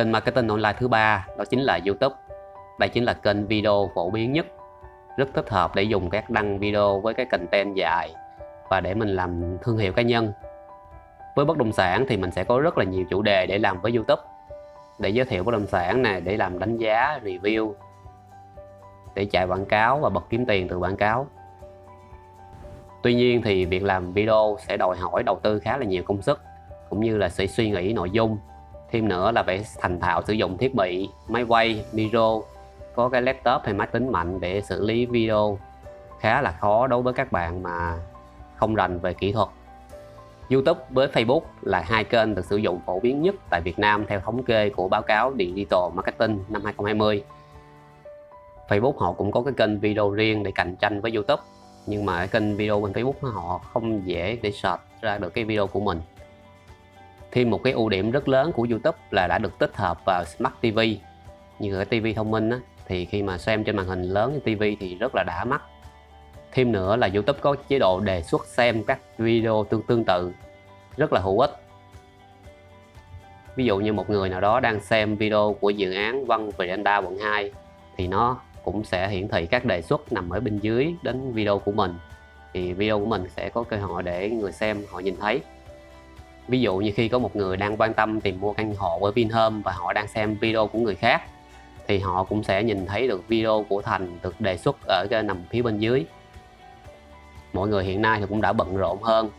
Kênh marketing online thứ ba đó chính là YouTube. Đây chính là kênh video phổ biến nhất, rất thích hợp để dùng các đăng video với cái content dài và để mình làm thương hiệu cá nhân. Với bất động sản thì mình sẽ có rất là nhiều chủ đề để làm với YouTube để giới thiệu bất động sản này để làm đánh giá review để chạy quảng cáo và bật kiếm tiền từ quảng cáo tuy nhiên thì việc làm video sẽ đòi hỏi đầu tư khá là nhiều công sức cũng như là sẽ suy nghĩ nội dung thêm nữa là phải thành thạo sử dụng thiết bị, máy quay, micro, có cái laptop hay máy tính mạnh để xử lý video khá là khó đối với các bạn mà không rành về kỹ thuật YouTube với Facebook là hai kênh được sử dụng phổ biến nhất tại Việt Nam theo thống kê của báo cáo Digital Marketing năm 2020. Facebook họ cũng có cái kênh video riêng để cạnh tranh với YouTube, nhưng mà cái kênh video bên Facebook họ không dễ để search ra được cái video của mình. Thêm một cái ưu điểm rất lớn của YouTube là đã được tích hợp vào Smart TV như cái TV thông minh á, thì khi mà xem trên màn hình lớn như TV thì rất là đã mắt. Thêm nữa là YouTube có chế độ đề xuất xem các video tương tương tự rất là hữu ích. Ví dụ như một người nào đó đang xem video của dự án Văn Veranda quận 2 thì nó cũng sẽ hiển thị các đề xuất nằm ở bên dưới đến video của mình. Thì video của mình sẽ có cơ hội để người xem họ nhìn thấy ví dụ như khi có một người đang quan tâm tìm mua căn hộ ở Vinhome và họ đang xem video của người khác, thì họ cũng sẽ nhìn thấy được video của Thành được đề xuất ở cái nằm phía bên dưới. Mọi người hiện nay thì cũng đã bận rộn hơn,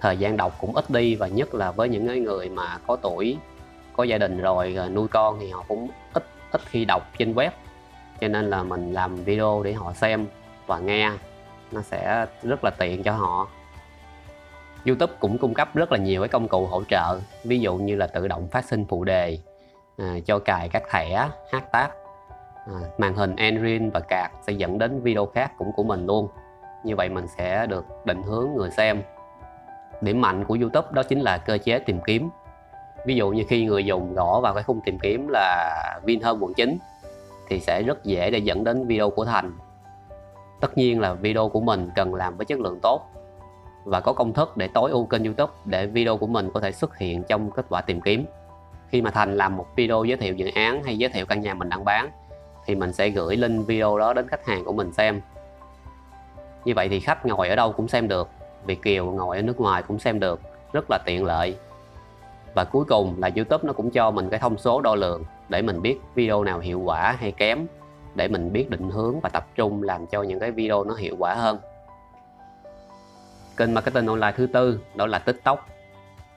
thời gian đọc cũng ít đi và nhất là với những người mà có tuổi, có gia đình rồi nuôi con thì họ cũng ít ít khi đọc trên web. Cho nên là mình làm video để họ xem và nghe, nó sẽ rất là tiện cho họ. YouTube cũng cung cấp rất là nhiều cái công cụ hỗ trợ ví dụ như là tự động phát sinh phụ đề à, cho cài các thẻ hashtag à, màn hình Enrin và card sẽ dẫn đến video khác cũng của mình luôn. Như vậy mình sẽ được định hướng người xem. Điểm mạnh của YouTube đó chính là cơ chế tìm kiếm. Ví dụ như khi người dùng gõ vào cái khung tìm kiếm là Vinhome quận 9 thì sẽ rất dễ để dẫn đến video của Thành. Tất nhiên là video của mình cần làm với chất lượng tốt và có công thức để tối ưu kênh YouTube để video của mình có thể xuất hiện trong kết quả tìm kiếm. Khi mà Thành làm một video giới thiệu dự án hay giới thiệu căn nhà mình đang bán, thì mình sẽ gửi link video đó đến khách hàng của mình xem. Như vậy thì khách ngồi ở đâu cũng xem được, Việt Kiều ngồi ở nước ngoài cũng xem được, rất là tiện lợi. Và cuối cùng là YouTube nó cũng cho mình cái thông số đo lường để mình biết video nào hiệu quả hay kém, để mình biết định hướng và tập trung làm cho những cái video nó hiệu quả hơn kênh marketing online thứ tư, đó là tiktok.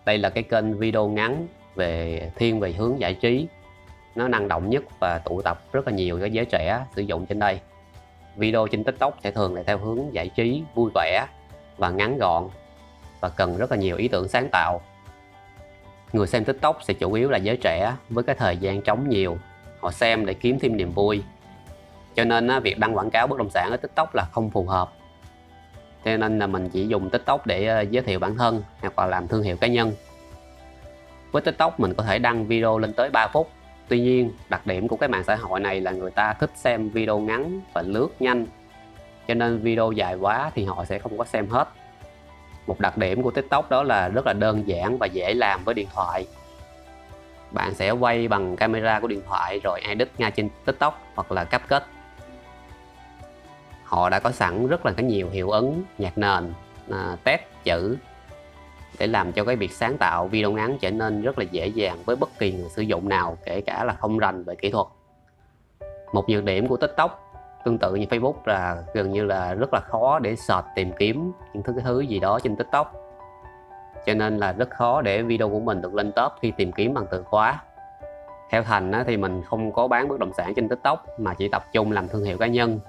Đây là cái kênh video ngắn về, thiên về hướng giải trí. Nó năng động nhất và tụ tập rất là nhiều cái giới trẻ sử dụng trên đây. Video trên tiktok sẽ thường là theo hướng giải trí, vui vẻ và ngắn gọn và cần rất là nhiều ý tưởng sáng tạo. Người xem tiktok sẽ chủ yếu là giới trẻ với cái thời gian trống nhiều. Họ xem để kiếm thêm niềm vui. Cho nên việc đăng quảng cáo bất động sản ở tiktok là không phù hợp cho nên là mình chỉ dùng tiktok để ờ, giới thiệu bản thân hoặc là làm thương hiệu cá nhân. Với tiktok mình có thể đăng video lên tới 3 phút. Tuy nhiên, đặc điểm của cái mạng xã hội này là người ta thích xem video ngắn và lướt nhanh. Cho nên video dài quá thì họ sẽ không có xem hết. Một đặc điểm của tiktok đó là rất là đơn giản và dễ làm với điện thoại. Bạn sẽ quay bằng camera của điện thoại rồi edit ngay trên tiktok hoặc là CapCut họ đã có sẵn rất là cái nhiều hiệu ứng nhạc nền à, test chữ để làm cho cái việc sáng tạo video ngắn trở nên rất là dễ dàng với bất kỳ người sử dụng nào kể cả là không rành về kỹ thuật. Một nhược điểm của tiktok tương tự như Facebook là gần như là rất là khó để search tìm kiếm những thứ cái thứ gì đó trên TikTok. Cho nên là rất khó để video của mình được lên top khi tìm kiếm bằng từ khóa. Theo Thành thì mình không có bán bất động sản trên TikTok mà chỉ tập trung làm thương hiệu cá nhân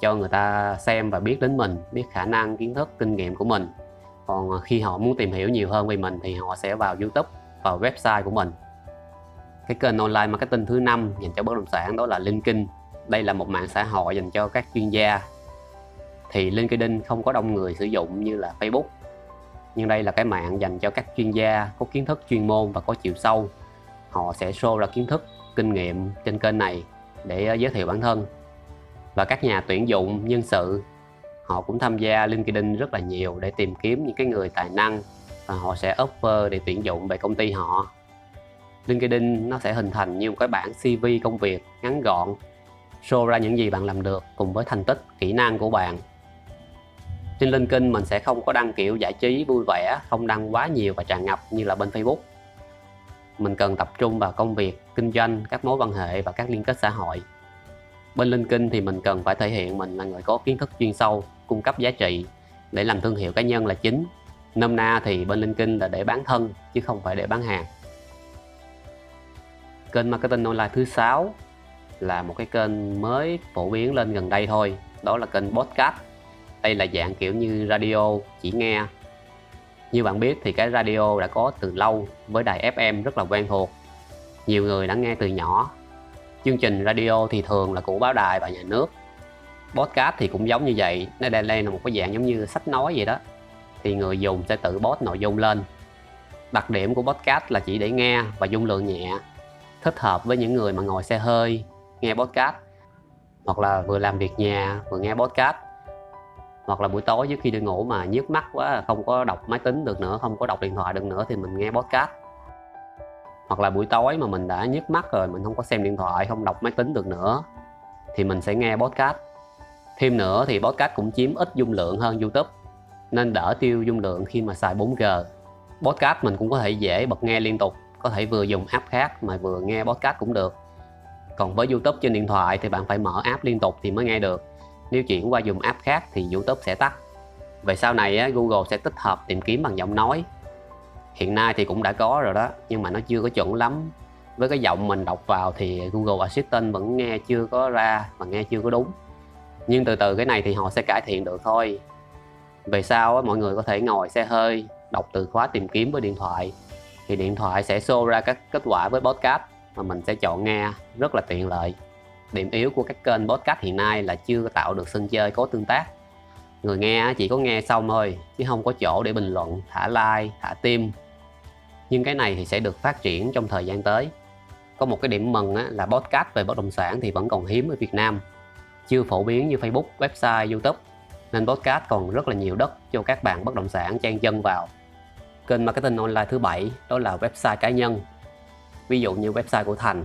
cho người ta xem và biết đến mình, biết khả năng, kiến thức, kinh nghiệm của mình. Còn à, khi họ muốn tìm hiểu nhiều hơn về mình thì họ sẽ vào YouTube, vào website của mình. Cái kênh online marketing thứ năm dành cho bất động sản đó là LinkedIn. Đây là một mạng xã hội dành cho các chuyên gia. Thì LinkedIn không có đông người sử dụng như là Facebook. Nhưng đây là cái mạng dành cho các chuyên gia có kiến thức chuyên môn và có chiều sâu. Họ sẽ show ra kiến thức, kinh nghiệm trên kênh này để à, giới thiệu bản thân và các nhà tuyển dụng nhân sự họ cũng tham gia LinkedIn rất là nhiều để tìm kiếm những cái người tài năng và họ sẽ offer để tuyển dụng về công ty họ LinkedIn nó sẽ hình thành như một cái bảng CV công việc ngắn gọn show ra những gì bạn làm được cùng với thành tích, kỹ năng của bạn. Trên LinkedIn mình sẽ không có đăng kiểu giải trí vui vẻ, không đăng quá nhiều và tràn ngập như là bên Facebook. Mình cần tập trung vào công việc, kinh doanh, các mối quan hệ và các liên kết xã hội. Bên LinkedIn thì mình cần phải thể hiện mình là người có kiến thức chuyên sâu, cung cấp giá trị để làm thương hiệu cá nhân là chính. Nôm na thì bên LinkedIn là để bán thân chứ không phải để bán hàng. Kênh marketing online thứ sáu là một cái kênh mới phổ biến lên gần đây thôi đó là kênh podcast đây là dạng kiểu như radio chỉ nghe như bạn biết thì cái radio đã có từ lâu với đài FM rất là quen thuộc nhiều người đã nghe từ nhỏ chương trình radio thì thường là của báo đài và nhà nước. Podcast thì cũng giống như vậy, nó đây là một cái dạng giống như sách nói vậy đó. Thì người dùng sẽ tự post nội dung lên. Đặc điểm của podcast là chỉ để nghe và dung lượng nhẹ, thích hợp với những người mà ngồi xe hơi, nghe podcast, hoặc là vừa làm việc nhà, vừa nghe podcast. Hoặc là buổi tối trước khi đi ngủ mà nhức mắt quá, không có đọc máy tính được nữa, không có đọc điện thoại được nữa thì mình nghe podcast hoặc là buổi tối mà mình đã nhức mắt rồi, mình không có xem điện thoại, không đọc máy tính được nữa, thì mình sẽ nghe podcast. Thêm nữa thì podcast cũng chiếm ít dung lượng hơn youtube, nên đỡ tiêu dung lượng khi mà xài 4G podcast mình cũng có thể dễ bật nghe liên tục, có thể vừa dùng app khác mà vừa nghe podcast cũng được. Còn với YouTube trên điện thoại thì bạn phải mở app liên tục thì mới nghe được. Nếu chuyển qua dùng app khác thì YouTube sẽ tắt. Về sau này Google sẽ tích hợp tìm kiếm bằng giọng nói hiện nay thì cũng đã có rồi đó, nhưng mà nó chưa có chuẩn lắm. Với cái giọng mình đọc vào thì Google Assistant vẫn nghe chưa có ra và nghe chưa có đúng. Nhưng từ từ cái này thì họ sẽ cải thiện được thôi. Về sau mọi người có thể ngồi xe hơi, đọc từ khóa tìm kiếm với điện thoại. Thì điện thoại sẽ show ra các kết quả với podcast mà mình sẽ chọn nghe, rất là tiện lợi. Điểm yếu của các kênh podcast hiện nay là chưa tạo được sân chơi có tương tác. Người nghe chỉ có nghe xong thôi, chứ không có chỗ để bình luận, thả like, thả tim nhưng cái này thì sẽ được phát triển trong thời gian tới. Có một cái điểm mừng là podcast về bất động sản thì vẫn còn hiếm ở Việt Nam. Chưa phổ biến như Facebook, website, YouTube. Nên podcast còn rất là nhiều đất cho các bạn bất động sản trang chân vào. Kênh marketing online thứ bảy đó là website cá nhân. Ví dụ như website của Thành.